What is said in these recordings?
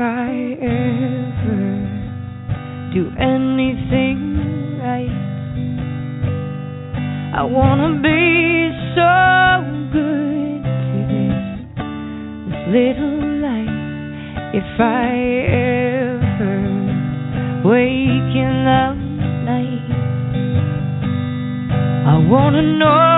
I ever do anything right, I wanna be so good to this, little life. If I ever wake in the night, I wanna know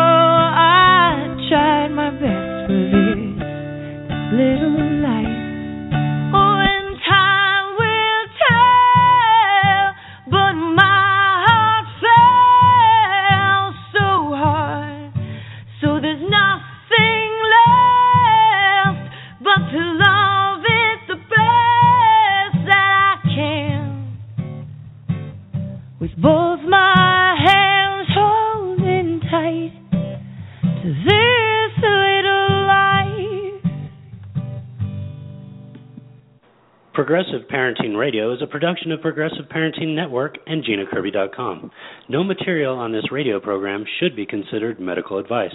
Progressive Parenting Radio is a production of Progressive Parenting Network and GinaKirby.com. No material on this radio program should be considered medical advice.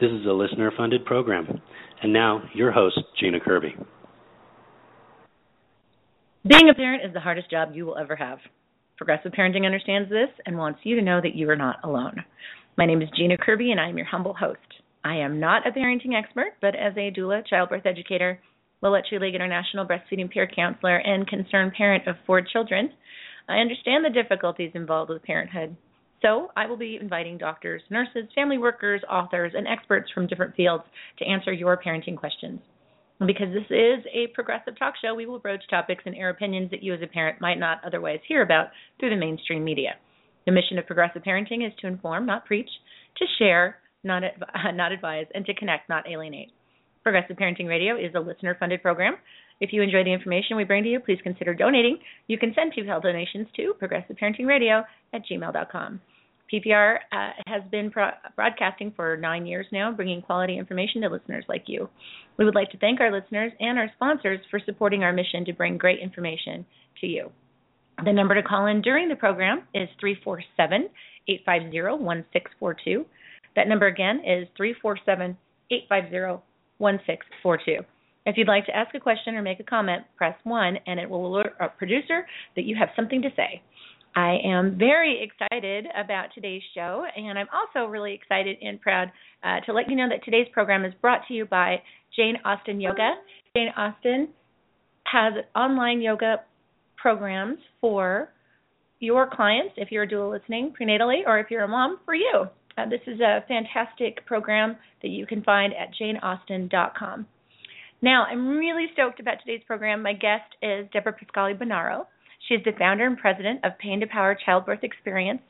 This is a listener funded program. And now, your host, Gina Kirby. Being a parent is the hardest job you will ever have. Progressive Parenting understands this and wants you to know that you are not alone. My name is Gina Kirby, and I am your humble host. I am not a parenting expert, but as a doula, childbirth educator, La Leche League International breastfeeding peer counselor, and concerned parent of four children, I understand the difficulties involved with parenthood. So I will be inviting doctors, nurses, family workers, authors, and experts from different fields to answer your parenting questions. Because this is a progressive talk show, we will broach topics and air opinions that you as a parent might not otherwise hear about through the mainstream media. The mission of progressive parenting is to inform, not preach, to share, not, adv- not advise, and to connect, not alienate. Progressive Parenting Radio is a listener funded program. If you enjoy the information we bring to you, please consider donating. You can send PayPal donations to Progressive Parenting Radio at gmail.com. PPR uh, has been pro- broadcasting for nine years now, bringing quality information to listeners like you. We would like to thank our listeners and our sponsors for supporting our mission to bring great information to you. The number to call in during the program is 347 850 1642. That number again is 347 850 1642. If you'd like to ask a question or make a comment, press 1 and it will alert our producer that you have something to say. I am very excited about today's show, and I'm also really excited and proud uh, to let you know that today's program is brought to you by Jane Austen Yoga. Jane Austen has online yoga programs for your clients, if you're a doula listening prenatally, or if you're a mom, for you. Uh, this is a fantastic program that you can find at janeausten.com. Now, I'm really stoked about today's program. My guest is Deborah Pascali Bonaro. She is the founder and president of Pain to Power Childbirth Experience,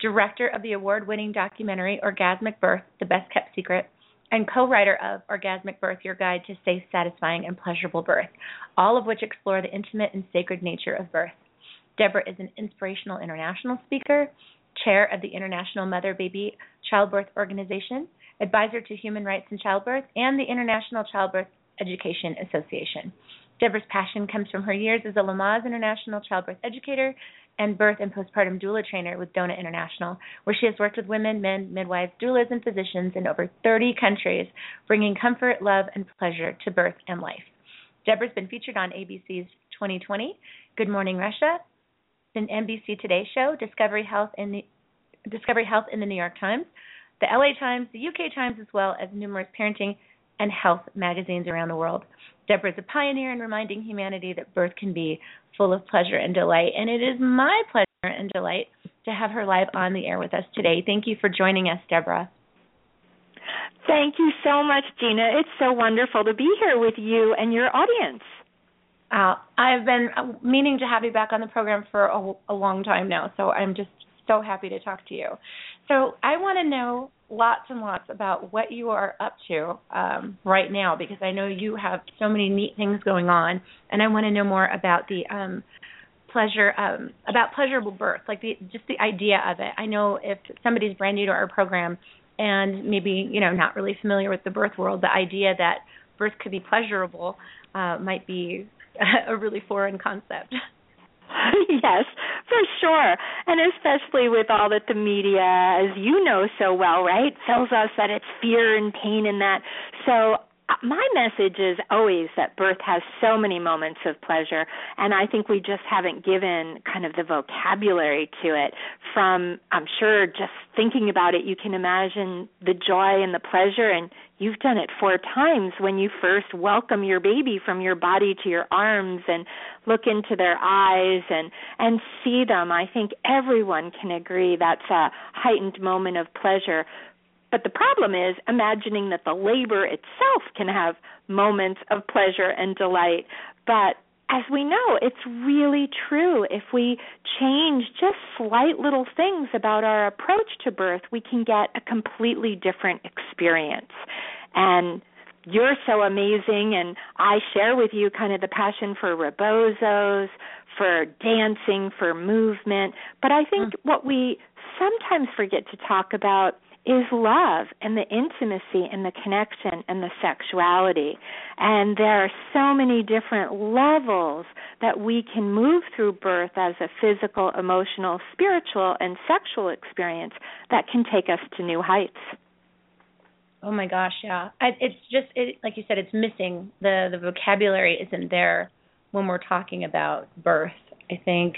director of the award winning documentary Orgasmic Birth The Best Kept Secret, and co writer of Orgasmic Birth Your Guide to Safe, Satisfying, and Pleasurable Birth, all of which explore the intimate and sacred nature of birth. Deborah is an inspirational international speaker, chair of the International Mother Baby Childbirth Organization, advisor to human rights in childbirth, and the International Childbirth Education Association. Deborah's passion comes from her years as a Lamaze International childbirth educator and birth and postpartum doula trainer with DONA International, where she has worked with women, men, midwives, doulas, and physicians in over 30 countries, bringing comfort, love, and pleasure to birth and life. Deborah's been featured on ABC's 2020, Good Morning Russia, the NBC Today Show, Discovery Health in the Discovery Health in the New York Times, the LA Times, the UK Times, as well as numerous parenting and health magazines around the world. Deborah is a pioneer in reminding humanity that birth can be full of pleasure and delight, and it is my pleasure and delight to have her live on the air with us today. Thank you for joining us, Deborah. Thank you so much, Gina. It's so wonderful to be here with you and your audience. Uh, I've been meaning to have you back on the program for a, a long time now, so I'm just so happy to talk to you. So I want to know lots and lots about what you are up to um, right now because I know you have so many neat things going on, and I want to know more about the um, pleasure um, about pleasurable birth, like the just the idea of it. I know if somebody's brand new to our program and maybe you know not really familiar with the birth world, the idea that birth could be pleasurable uh, might be a really foreign concept. yes, for sure. And especially with all that the media, as you know so well, right, tells us that it's fear and pain and that. So Uh, my message is always that birth has so many moments of pleasure, and I think we just haven't given kind of the vocabulary to it. From, I'm sure, just thinking about it, you can imagine the joy and the pleasure, and you've done it four times when you first welcome your baby from your body to your arms and look into their eyes and and see them. I think everyone can agree that's a heightened moment of pleasure but the problem is imagining that the labor itself can have moments of pleasure and delight. But as we know, it's really true. If we change just slight little things about our approach to birth, we can get a completely different experience. And you're so amazing, and I share with you kind of the passion for rebozos, for dancing, for movement. But I think mm. what we sometimes forget to talk about is love and the intimacy and the connection and the sexuality. And there are so many different levels that we can move through birth as a physical, emotional, spiritual, and sexual experience that can take us to new heights. Oh my gosh, yeah. I, it's just it, like you said, it's missing the the vocabulary isn't there when we're talking about birth. I think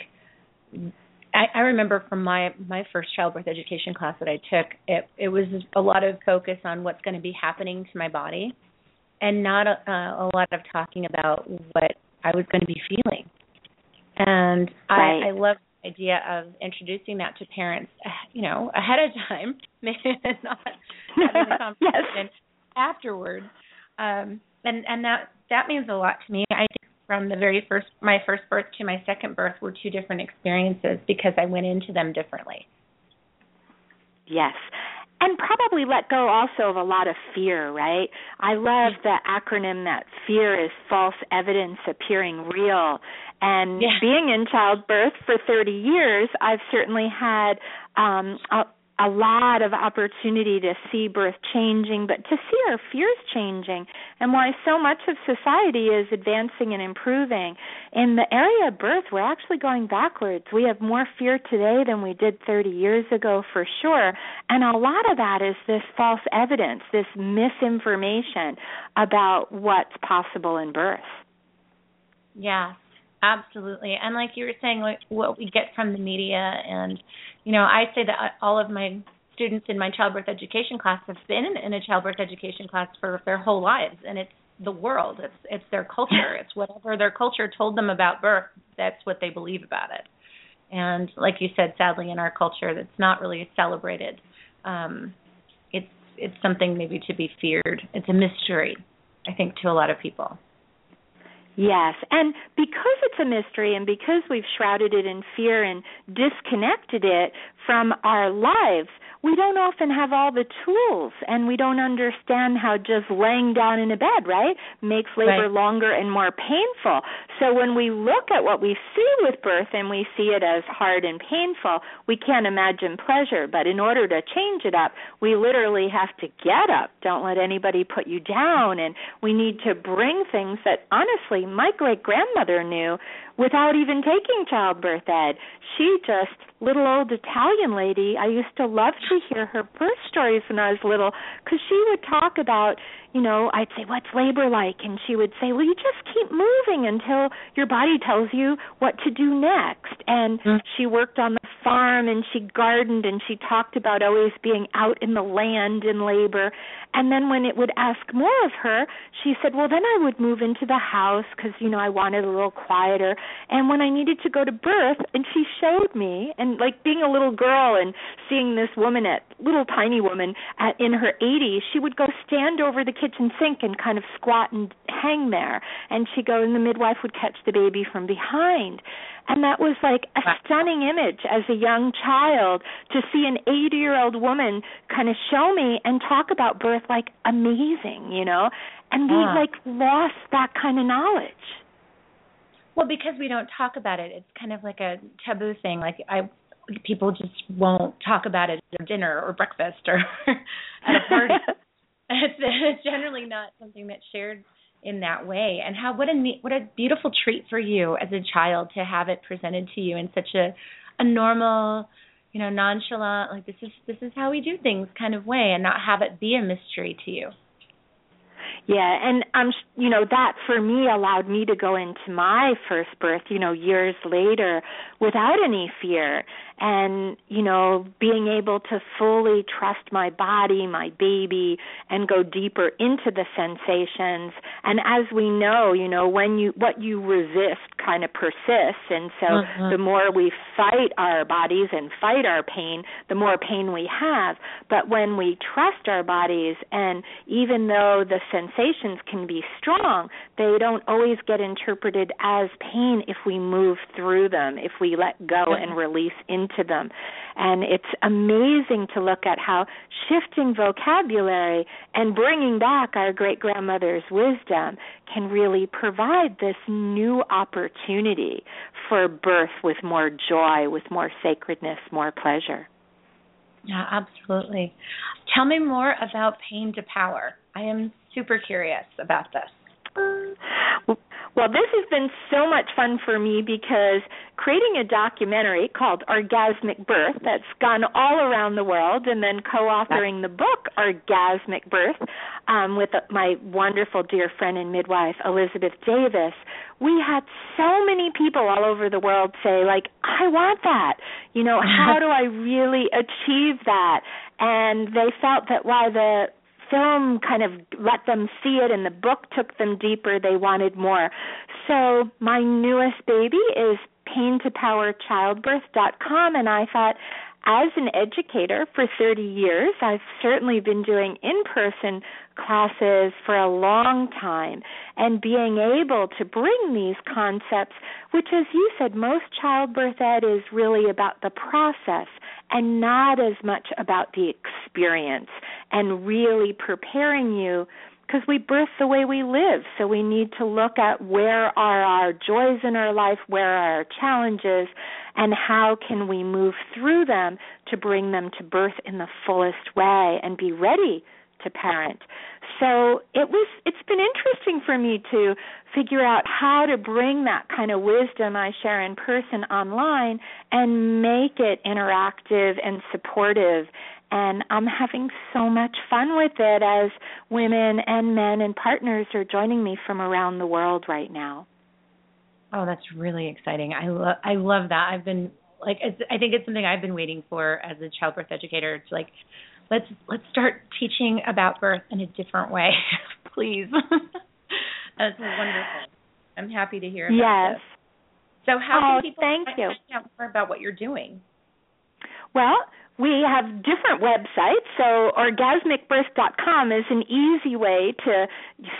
I, I remember from my my first childbirth education class that I took, it it was a lot of focus on what's going to be happening to my body, and not a, uh, a lot of talking about what I was going to be feeling. And right. I, I love the idea of introducing that to parents, you know, ahead of time, not having the conversation yes. afterwards. Um, and and that that means a lot to me. From the very first my first birth to my second birth were two different experiences because I went into them differently. Yes. And probably let go also of a lot of fear, right? I love the acronym that fear is false evidence appearing real. And yeah. being in childbirth for 30 years, I've certainly had um, a, lot of opportunity to see birth changing, but to see our fears changing, and why so much of society is advancing and improving. In the area of birth, we're actually going backwards. We have more fear today than we did 30 years ago, for sure. And a lot of that is this false evidence, this misinformation about what's possible in birth. Yeah, absolutely. And like you were saying, like what we get from the media and you know, I say that all of my students in my childbirth education class have been in a childbirth education class for their whole lives, and it's the world. It's it's their culture. It's whatever their culture told them about birth. That's what they believe about it. And like you said, sadly, in our culture, that's not really celebrated. Um, it's it's something maybe to be feared. It's a mystery, I think, to a lot of people. Yes, and because it's a mystery and because we've shrouded it in fear and disconnected it from our lives, we don't often have all the tools and we don't understand how just laying down in a bed, right, makes labor right. longer and more painful. So when we look at what we see with birth and we see it as hard and painful, we can't imagine pleasure. But in order to change it up, we literally have to get up. Don't let anybody put you down. And we need to bring things that honestly my great grandmother knew without even taking childbirth ed. She just little old Italian lady. I used to love to hear her birth stories when I was little because she would talk about, you know, I'd say, "What's labor like?" and she would say, "Well, you just keep moving until your body tells you what to do next." And mm-hmm. she worked on the farm and she gardened and she talked about always being out in the land in labor. And then when it would ask more of her, she said, "Well, then I would move into the house because you know I wanted a little quieter." And when I needed to go to birth, and she showed me, and like being a little girl and seeing this woman at little tiny woman at, in her 80s, she would go stand over the kitchen sink and kind of squat and hang there, and she'd go, and the midwife would catch the baby from behind. And that was like a stunning image as a young child to see an 80 year old woman kind of show me and talk about birth like amazing, you know? And we yeah. like lost that kind of knowledge. Well, because we don't talk about it, it's kind of like a taboo thing. Like I, people just won't talk about it at dinner or breakfast or at a party. it's, it's generally not something that's shared in that way. And how what a what a beautiful treat for you as a child to have it presented to you in such a a normal, you know, nonchalant like this is this is how we do things kind of way, and not have it be a mystery to you. Yeah, and I'm um, you know that for me allowed me to go into my first birth, you know, years later without any fear and you know being able to fully trust my body, my baby and go deeper into the sensations. And as we know, you know, when you what you resist kind of persists and so mm-hmm. the more we fight our bodies and fight our pain, the more pain we have. But when we trust our bodies and even though the sensations can be strong, they don't always get interpreted as pain if we move through them, if we let go and release into them. And it's amazing to look at how shifting vocabulary and bringing back our great grandmother's wisdom can really provide this new opportunity for birth with more joy, with more sacredness, more pleasure. Yeah, absolutely. Tell me more about Pain to Power. I am super curious about this. Well, this has been so much fun for me because creating a documentary called Orgasmic Birth that's gone all around the world, and then co authoring the book Orgasmic Birth um, with my wonderful dear friend and midwife, Elizabeth Davis, we had so many people all over the world say, like, I want that. You know, how do I really achieve that? And they felt that while the film kind of let them see it and the book took them deeper. They wanted more. So my newest baby is paintopowerchildbirth.com and i thought as an educator for 30 years, I've certainly been doing in person classes for a long time and being able to bring these concepts, which, as you said, most childbirth ed is really about the process and not as much about the experience and really preparing you because we birth the way we live. So we need to look at where are our joys in our life, where are our challenges, and how can we move through them to bring them to birth in the fullest way and be ready to parent. So it was it's been interesting for me to figure out how to bring that kind of wisdom I share in person online and make it interactive and supportive and I'm having so much fun with it as women and men and partners are joining me from around the world right now. Oh, that's really exciting. I love I love that. I've been like I think it's something I've been waiting for as a childbirth educator to like let's let's start teaching about birth in a different way, please. that's wonderful. I'm happy to hear about that. yes. this. So how oh, can people thank find you. out more about what you're doing? Well, we have different websites. So orgasmicbirth.com is an easy way to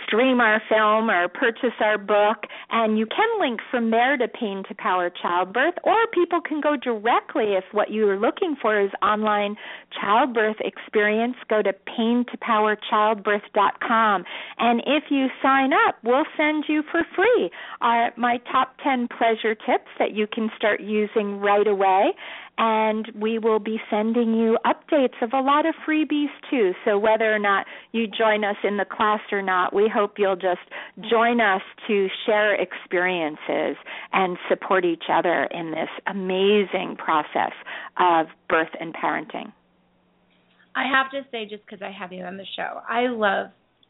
stream our film or purchase our book, and you can link from there to Pain to Power Childbirth, or people can go directly if what you are looking for is online childbirth experience. Go to paintopowerchildbirth.com, and if you sign up, we'll send you for free our, my top 10 pleasure tips that you can start using right away and we will be sending you updates of a lot of freebies too. So whether or not you join us in the class or not, we hope you'll just join us to share experiences and support each other in this amazing process of birth and parenting. I have to say, just because I have you on the show, I love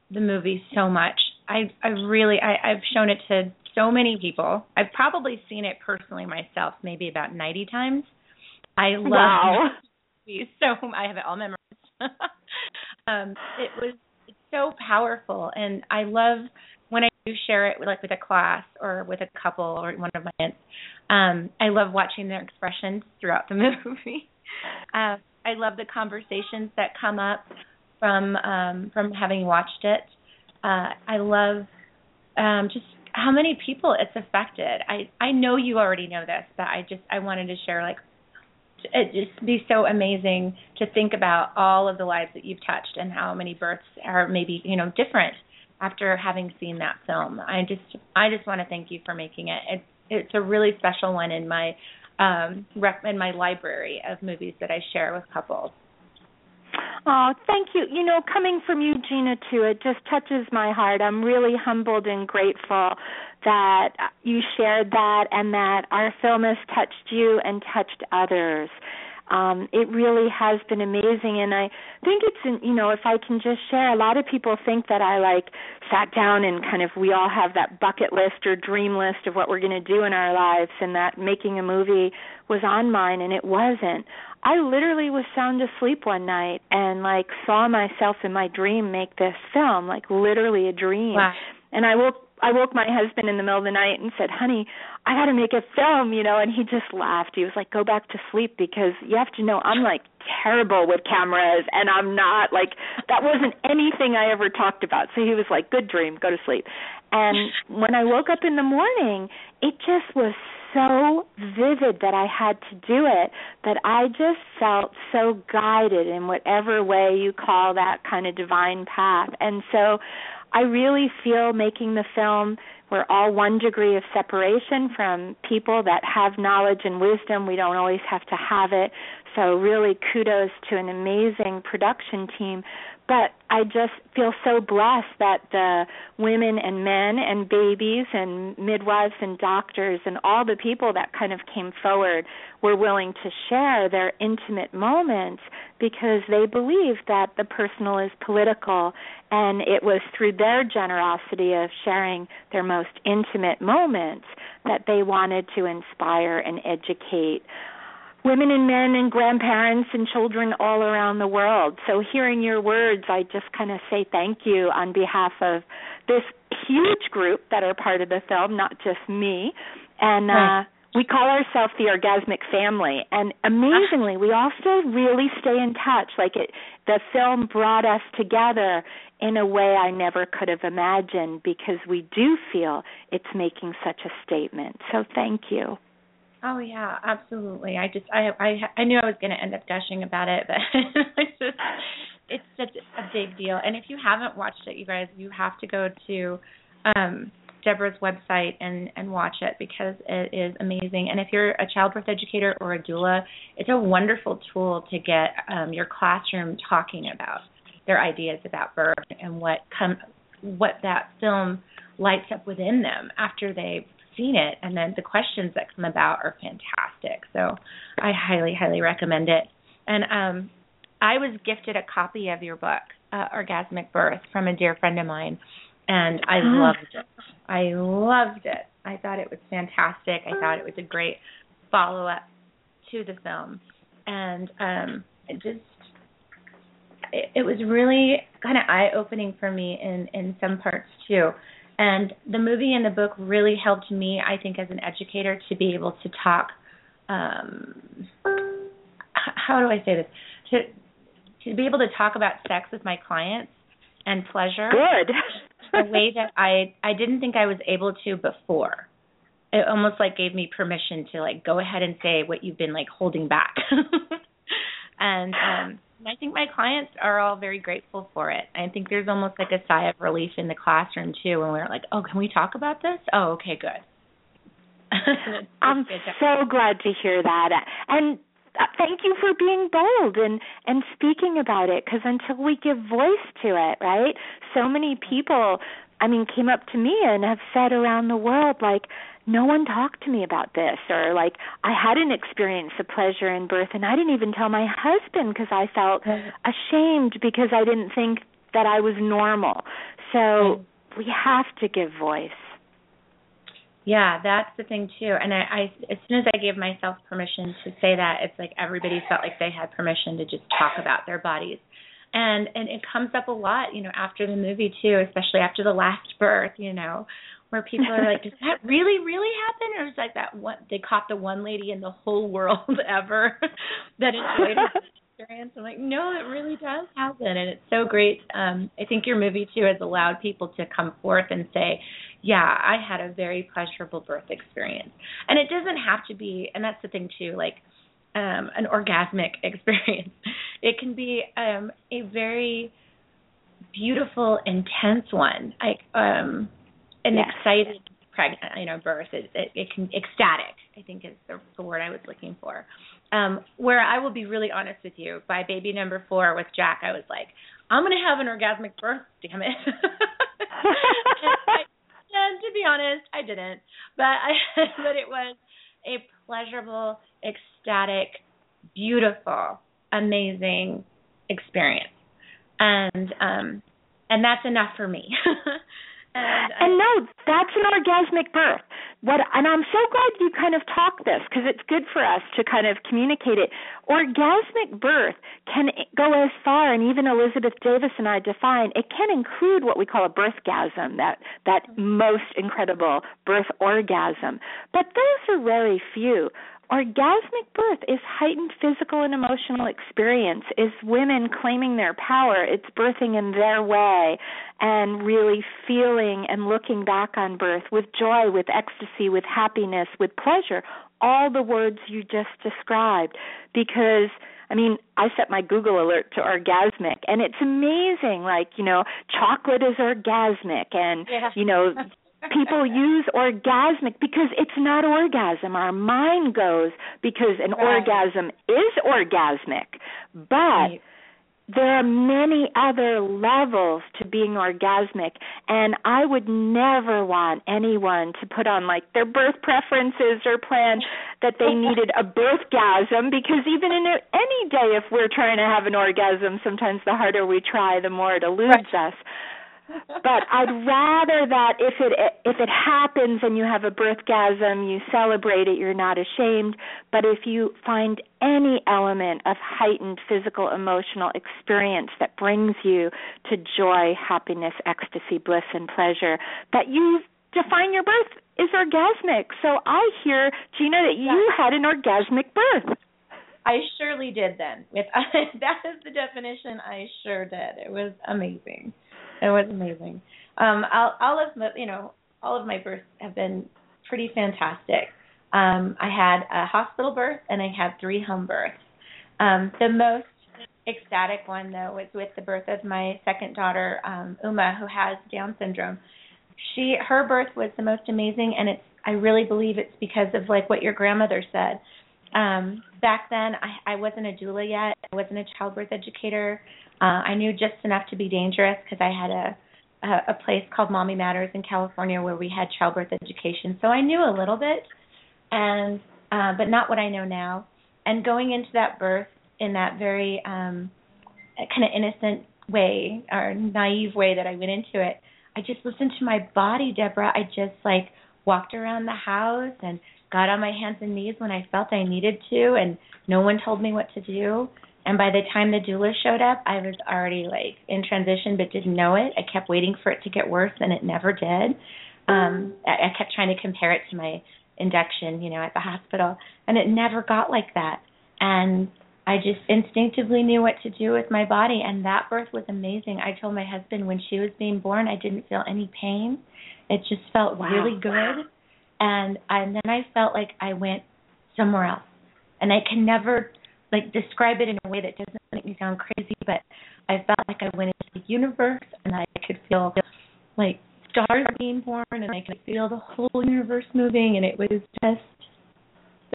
the movie so much. I I really I, I've shown it to so many people. I've probably seen it personally myself, maybe about ninety times. I love wow. so I have it all memorized. um, it was so powerful, and I love when I do share it with, like with a class or with a couple or one of my aunts. Um, I love watching their expressions throughout the movie. uh, I love the conversations that come up from um, from having watched it. Uh, I love um, just how many people it's affected. I I know you already know this, but I just I wanted to share like it just be so amazing to think about all of the lives that you've touched and how many births are maybe you know different after having seen that film. I just I just want to thank you for making it. It's it's a really special one in my um rep in my library of movies that I share with couples. Oh, thank you. You know, coming from you, Gina, too, it just touches my heart. I'm really humbled and grateful that you shared that and that our film has touched you and touched others. um, it really has been amazing. And I think it's, you know, if I can just share, a lot of people think that I like sat down and kind of we all have that bucket list or dream list of what we're going to do in our lives, and that making a movie was on mine, and it wasn't. I literally was sound asleep one night and like saw myself in my dream make this film, like literally a dream. Wow. And I woke I woke my husband in the middle of the night and said, "Honey, I got to make a film," you know, and he just laughed. He was like, "Go back to sleep because you have to know I'm like terrible with cameras and I'm not like that wasn't anything I ever talked about." So he was like, "Good dream, go to sleep." And when I woke up in the morning, it just was so vivid that I had to do it that I just felt so guided in whatever way you call that kind of divine path. And so I really feel making the film we're all one degree of separation from people that have knowledge and wisdom. We don't always have to have it. So really kudos to an amazing production team but I just feel so blessed that the women and men and babies and midwives and doctors and all the people that kind of came forward were willing to share their intimate moments because they believe that the personal is political and it was through their generosity of sharing their most intimate moments that they wanted to inspire and educate women and men and grandparents and children all around the world. So hearing your words, I just kind of say thank you on behalf of this huge group that are part of the film, not just me. And uh we call ourselves the orgasmic family and amazingly we also really stay in touch like it the film brought us together in a way I never could have imagined because we do feel it's making such a statement. So thank you. Oh yeah, absolutely. I just I I I knew I was going to end up gushing about it, but it's just it's such a big deal. And if you haven't watched it, you guys, you have to go to um Deborah's website and and watch it because it is amazing. And if you're a childbirth educator or a doula, it's a wonderful tool to get um your classroom talking about their ideas about birth and what come what that film lights up within them after they've seen it. And then the questions that come about are fantastic. So i highly highly recommend it. And um i was gifted a copy of your book uh, orgasmic birth from a dear friend of mine and i Ah. loved it i loved it i thought it was fantastic i thought it was a great follow up to the film and um it just it, it was really kind of eye opening for me in in some parts too and the movie and the book really helped me, I think, as an educator to be able to talk. Um, how do I say this? To to be able to talk about sex with my clients and pleasure Good. A way that I I didn't think I was able to before. It almost like gave me permission to like go ahead and say what you've been like holding back. and um I think my clients are all very grateful for it. I think there's almost like a sigh of relief in the classroom too when we're like, "Oh, can we talk about this?" Oh, okay, good. I'm so glad to hear that. And Uh, thank you for being bold and and speaking about it because until we give voice to it, right? So many people, I mean, came up to me and have said around the world like no one talked to me about this or like I hadn't experienced the pleasure in birth and I didn't even tell my husband because I felt ashamed because I didn't think that I was normal. So we have to give voice. Yeah, that's the thing too. And I, I as soon as I gave myself permission to say that, it's like everybody felt like they had permission to just talk about their bodies. And and it comes up a lot, you know, after the movie too, especially after the last birth, you know, where people are like, Does that really, really happen? Or it's like that one they caught the one lady in the whole world ever that enjoyed it experience. I'm like, no, it really does happen, and it's so great. Um, I think your movie too has allowed people to come forth and say, yeah, I had a very pleasurable birth experience, and it doesn't have to be. And that's the thing too, like um, an orgasmic experience. It can be um, a very beautiful, intense one, like um, an Yes. excited pregnant, you know, birth. It, it, it can ecstatic. I think is the, the word I was looking for. Um, where I will be really honest with you, by baby number four with Jack, I was like, I'm gonna have an orgasmic birth, damn it. I, and to be honest, I didn't. But I but it was a pleasurable, ecstatic beautiful, amazing experience. And um and that's enough for me. and, and no, that's an orgasmic birth. What and I'm so glad you kind of talked this because it's good for us to kind of communicate it. Orgasmic birth can go as far, and even Elizabeth Davis and I define it can include what we call a birthgasm, that that most incredible birth orgasm. But those are very few. Orgasmic birth is heightened physical and emotional experience, is women claiming their power. It's birthing in their way and really feeling and looking back on birth with joy, with ecstasy, with happiness, with pleasure. All the words you just described. Because I mean, I set my Google alert to orgasmic, and it's amazing. Like, you know, chocolate is orgasmic, and yeah. you know, people use orgasmic because it's not orgasm. Our mind goes because an right. orgasm is orgasmic. But right. there are many other levels to being orgasmic and I would never want anyone to put on like their birth preferences or plan that they needed a birthgasm because even in any day if we're trying to have an orgasm sometimes the harder we try the more it eludes right. us but I'd rather that if it if it happens and you have a birthgasm, you celebrate it, you're not ashamed. But if you find any element of heightened physical emotional experience that brings you to joy, happiness, ecstasy, bliss, and pleasure, that you define your birth is orgasmic. So I hear, Gina, that you had an orgasmic birth. I surely did then. If I, that is the definition, I sure did. It was amazing. It was amazing. Um, all, all of the, you know, all of my births have been pretty fantastic. Um, I had a hospital birth and I had three home births. Um, the most ecstatic one though was with the birth of my second daughter, um, Uma, who has Down syndrome. She her birth was the most amazing, and it's I really believe it's because of like what your grandmother said. Um, back then, I, I wasn't a doula yet. I wasn't a childbirth educator. Uh, I knew just enough to be dangerous because I had a, a a place called Mommy Matters in California where we had childbirth education. So I knew a little bit, and uh, but not what I know now. And going into that birth in that very um, kind of innocent way or naive way that I went into it, I just listened to my body, Deborah. I just like walked around the house and got on my hands and knees when I felt I needed to, and no one told me what to do. And by the time the doula showed up, I was already like in transition, but didn't know it. I kept waiting for it to get worse, and it never did. Um, I, I kept trying to compare it to my induction, you know, at the hospital, and it never got like that. And I just instinctively knew what to do with my body, and that birth was amazing. I told my husband when she was being born, I didn't feel any pain. It just felt wow. really good, and and then I felt like I went somewhere else, and I can never like describe it in a way that doesn't make me sound crazy, but I felt like I went into the universe and I could feel like stars being born and I could feel the whole universe moving and it was just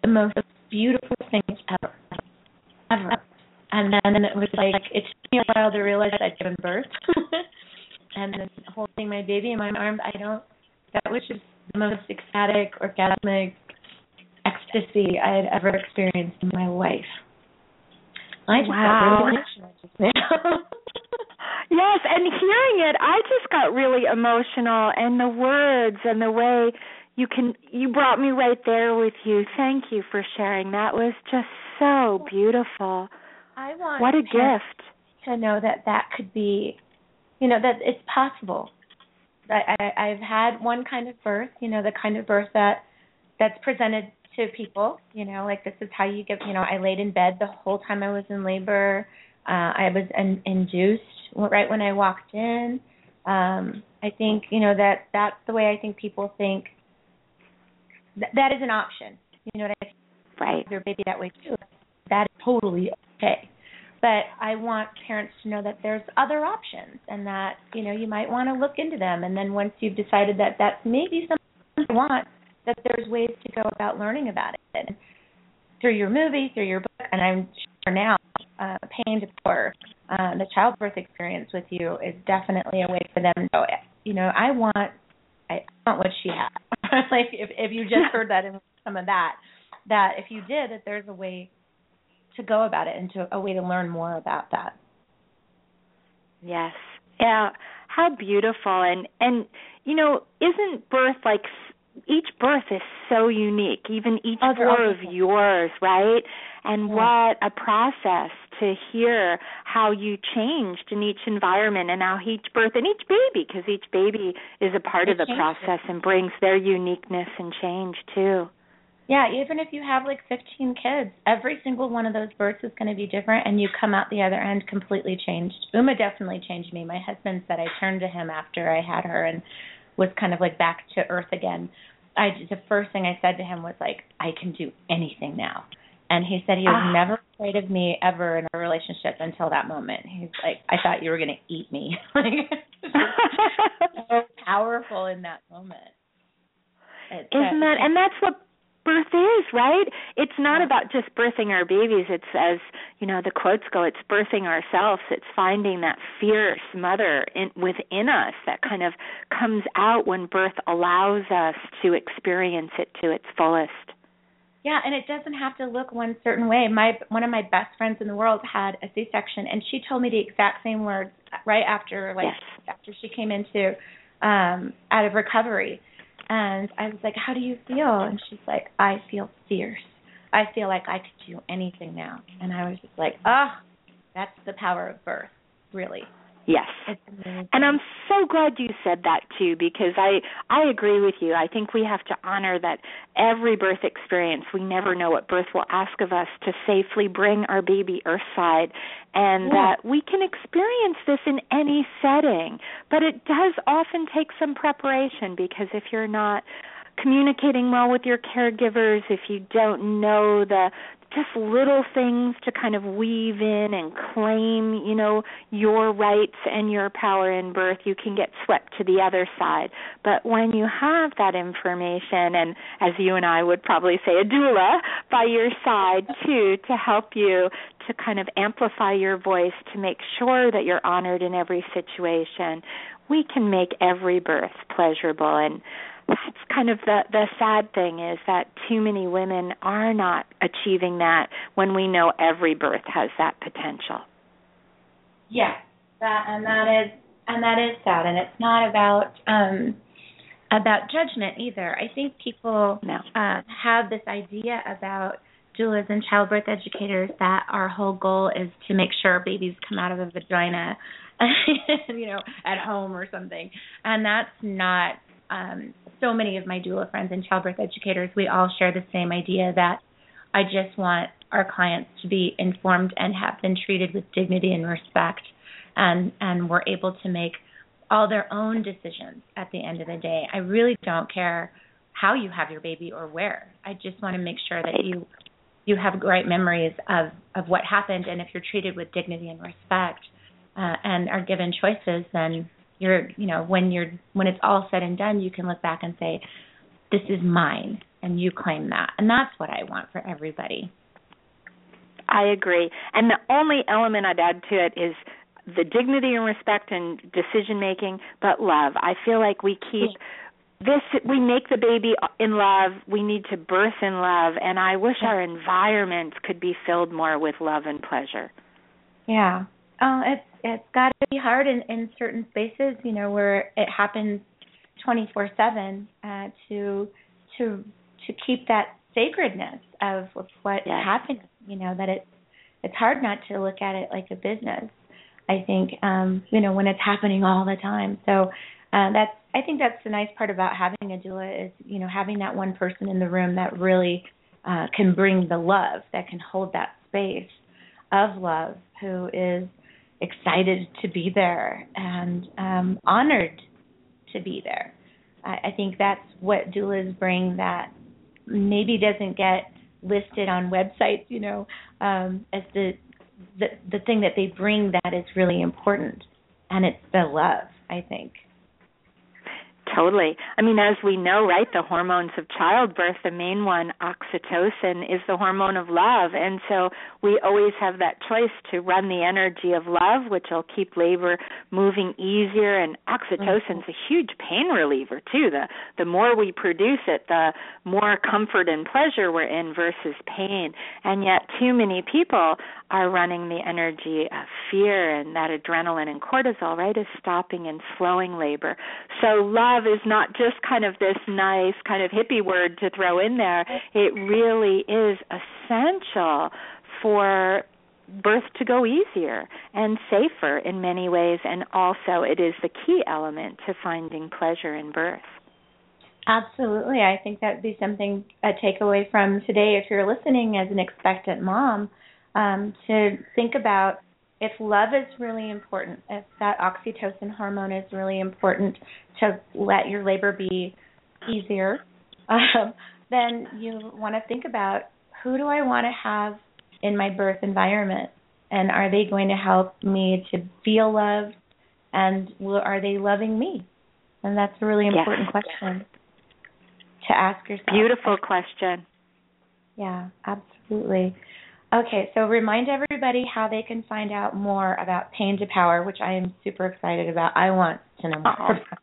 the most beautiful thing ever. Ever. And then it was like it took me a while to realize I'd given birth. and then holding my baby in my arms, I don't that was just the most ecstatic, orgasmic ecstasy I had ever experienced in my life. I just wow. got really emotional just now. yes, and hearing it, I just got really emotional, and the words and the way you can you brought me right there with you. Thank you for sharing. That was just so beautiful. I want what a gift to know that that could be, you know, that it's possible. I, I I've had one kind of birth, you know, the kind of birth that that's presented to people, you know, like this is how you get, you know, I laid in bed the whole time I was in labor. Uh, I was in, induced right when I walked in. Um, I think, you know, that that's the way I think people think th- that is an option. You know what I mean? Right. Their baby that way too. That is totally okay. But I want parents to know that there's other options and that, you know, you might want to look into them. And then once you've decided that that's maybe something you want, that there's ways to go about learning about it through your movie, through your book, and I'm sure now uh, for uh, the childbirth experience with you is definitely a way for them to go. You know, I want, I want what she had. like if if you just heard that and some of that, that if you did, that there's a way to go about it and to a way to learn more about that. Yes. Yeah. How beautiful and and you know, isn't birth like each birth is so unique, even each oh, four of yours, right? And yeah. what a process to hear how you changed in each environment and how each birth and each baby, because each baby is a part it of the process and brings their uniqueness and change too. Yeah, even if you have like 15 kids, every single one of those births is going to be different, and you come out the other end completely changed. Uma definitely changed me. My husband said I turned to him after I had her and was kind of like back to earth again. I the first thing I said to him was like, I can do anything now. And he said he was Ah. never afraid of me ever in a relationship until that moment. He's like, I thought you were going to eat me. like, so powerful in that moment. It's, Isn't that and that's what birth is, right? It's not about just birthing our babies. It's as you know, the quotes go, it's birthing ourselves. It's finding that fierce mother in, within us that kind of comes out when birth allows us to experience it to its fullest. Yeah, and it doesn't have to look one certain way. My one of my best friends in the world had a C-section, and she told me the exact same words right after, like Yes. after she came into um out of recovery. And I was like, "How do you feel?" And she's like, "I feel fierce. I feel like I could do anything now." And I was just like, "Ah, that's the power of birth, really." Yes. And I'm so glad you said that too because I I agree with you. I think we have to honor that every birth experience we never know what birth will ask of us to safely bring our baby earthside and Yeah. that we can experience this in any setting. But it does often take some preparation because if you're not communicating well with your caregivers, if you don't know the just little things to kind of weave in and claim, you know, your rights and your power in birth, you can get swept to the other side. But when you have that information, and as you and I would probably say, a doula by your side too, to help you to kind of amplify your voice, to make sure that you're honored in every situation, we can make every birth pleasurable and that's kind of the the sad thing is that too many women are not achieving that when we know every birth has that potential. Yeah, that and that is and that is sad, and it's not about um about judgment either. I think people No. uh, have this idea about doulas and childbirth educators that our whole goal is to make sure babies come out of a vagina, you know, at home or something, and that's not. Um, so many of my doula friends and childbirth educators, we all share the same idea that I just want our clients to be informed and have been treated with dignity and respect and and we're able to make all their own decisions at the end of the day. I really don't care how you have your baby or where. I just want to make sure that you you have great memories of of what happened and if you're treated with dignity and respect uh, and are given choices then you're you know when you're when it's all said and done you can look back and say this is mine and you claim that. And that's what i want for everybody. I agree. And the only element I'd add to it is the dignity and respect and decision making, but love. I feel like we keep this we make the baby in love, we need to birth in love, and I wish our environments could be filled more with love and pleasure. yeah. Uh, it's it's got to be hard in in certain spaces you know where it happens 24 7 uh to to to keep that sacredness of, of what Yes. happened you know that it's it's hard not to look at it like a business i think um you know when it's happening all the time so uh that's i think that's the nice part about having a doula is you know having that one person in the room that really uh can bring the love that can hold that space of love who is excited to be there and um honored to be there I, I think that's what doulas bring that maybe doesn't get listed on websites, you know, um, as the the the thing that they bring that is really important, and it's the love. I think. Totally. I mean, as we know, right, the hormones of childbirth, the main one, oxytocin, is the hormone of love. And so we always have that choice to run the energy of love, which will keep labor moving easier. And oxytocin's mm-hmm. a huge pain reliever, too. The, the more we produce it, the more comfort and pleasure we're in versus pain. And yet, too many people are running the energy of fear, and that adrenaline and cortisol, right, is stopping and slowing labor. So, love is not just kind of this nice, kind of hippie word to throw in there. It really is essential for birth to go easier and safer in many ways and also it is the key element to finding pleasure in birth absolutely i think that would be something a takeaway from today if you're listening as an expectant mom um, to think about if love is really important, if that oxytocin hormone is really important to let your labor be easier, um, then you want to think about who do I want to have in my birth environment, and are they going to help me to feel loved, and are they loving me? And that's a really important yes. question to ask yourself. Beautiful question. Yeah, absolutely. Okay, so remind everybody how they can find out more about Pain to Power, which I am super excited about. I want to know more oh. about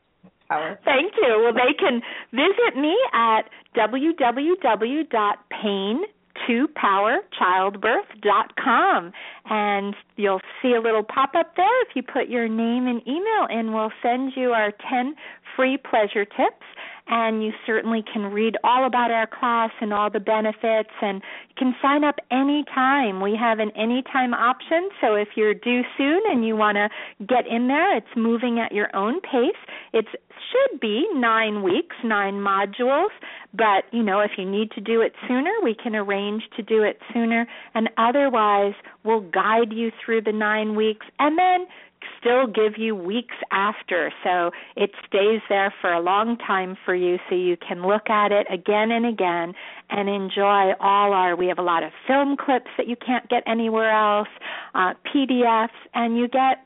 Power. Thank you. Well, they can visit me at www.pain2powerchildbirth.com and you'll see a little pop up there if you put your name and email in we'll send you our 10 free pleasure tips and you certainly can read all about our class and all the benefits and you can sign up anytime. We have an anytime option, so if you're due soon and you want to get in there, it's moving at your own pace. It should be 9 weeks, 9 modules, but you know, if you need to do it sooner, we can arrange to do it sooner and otherwise we'll guide you through the 9 weeks and then still give you weeks after. So it stays there for a long time for you so you can look at it again and again and enjoy all our we have a lot of film clips that you can't get anywhere else, uh, PDFs and you get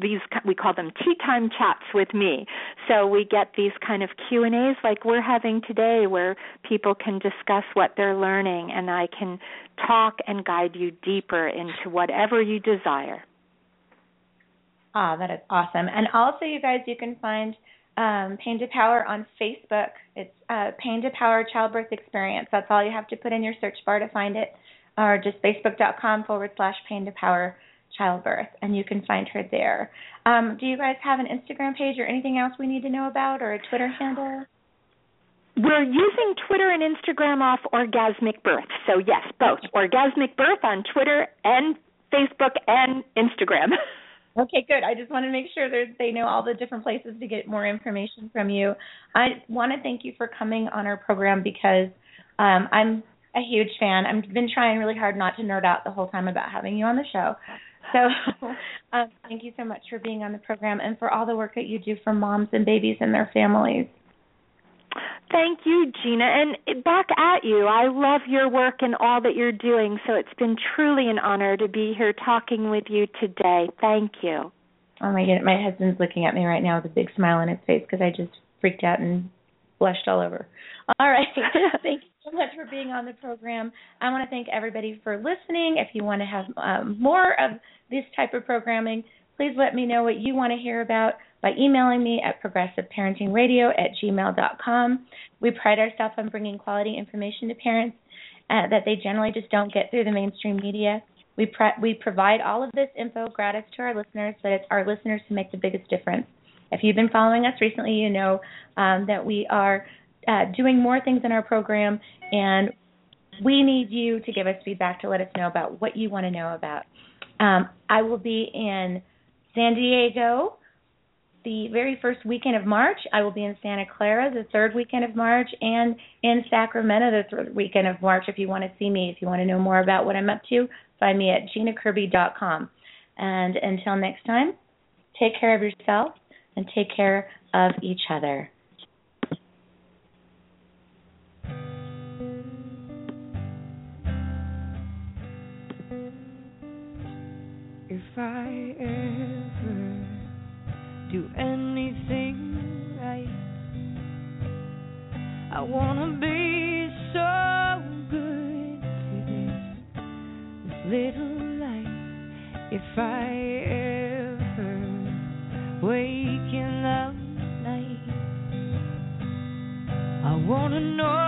these we call them tea time chats with me so we get these kind of q and a's like we're having today where people can discuss what they're learning and i can talk and guide you deeper into whatever you desire Ah, that is awesome. And also, you guys, you can find um, Pain to Power on Facebook. It's uh, Pain to Power Childbirth Experience. That's all you have to put in your search bar to find it, or just facebook.com forward slash Pain to Power Childbirth, and you can find her there. Um, do you guys have an Instagram page or anything else we need to know about, or a Twitter handle? We're using Twitter and Instagram off Orgasmic Birth. So, yes, both. Orgasmic Birth on Twitter and Facebook and Instagram. Okay, good. I just want to make sure that they know all the different places to get more information from you. I want to thank you for coming on our program because um, I'm a huge fan. I've been trying really hard not to nerd out the whole time about having you on the show. So, uh, thank you so much for being on the program and for all the work that you do for moms and babies and their families. Thank you, Gina. And back at you. I love your work and all that you're doing. So it's been truly an honor to be here talking with you today. Thank you. Oh my goodness, my husband's looking at me right now with a big smile on his face because I just freaked out and blushed all over. All right. thank you so much for being on the program. I want to thank everybody for listening. If you want to have um, more of this type of programming, please let me know what you want to hear about by emailing me at progressiveparentingradio at gmail.com. We pride ourselves on bringing quality information to parents uh, that they generally just don't get through the mainstream media. We, pre- we provide all of this info gratis to our listeners, but it's our listeners who make the biggest difference. If you've been following us recently, you know um, that we are uh, doing more things in our program, and we need you to give us feedback to let us know about what you want to know about. Um, I will be in San Diego the very first weekend of March. I will be in Santa Clara the third weekend of March and in Sacramento the third weekend of March. If you want to see me, if you want to know more about what I'm up to, find me at ginakirby.com. And until next time, take care of yourself and take care of each other. If I do anything right. I wanna be so good to this, this little life. If I ever wake in the night, I wanna know.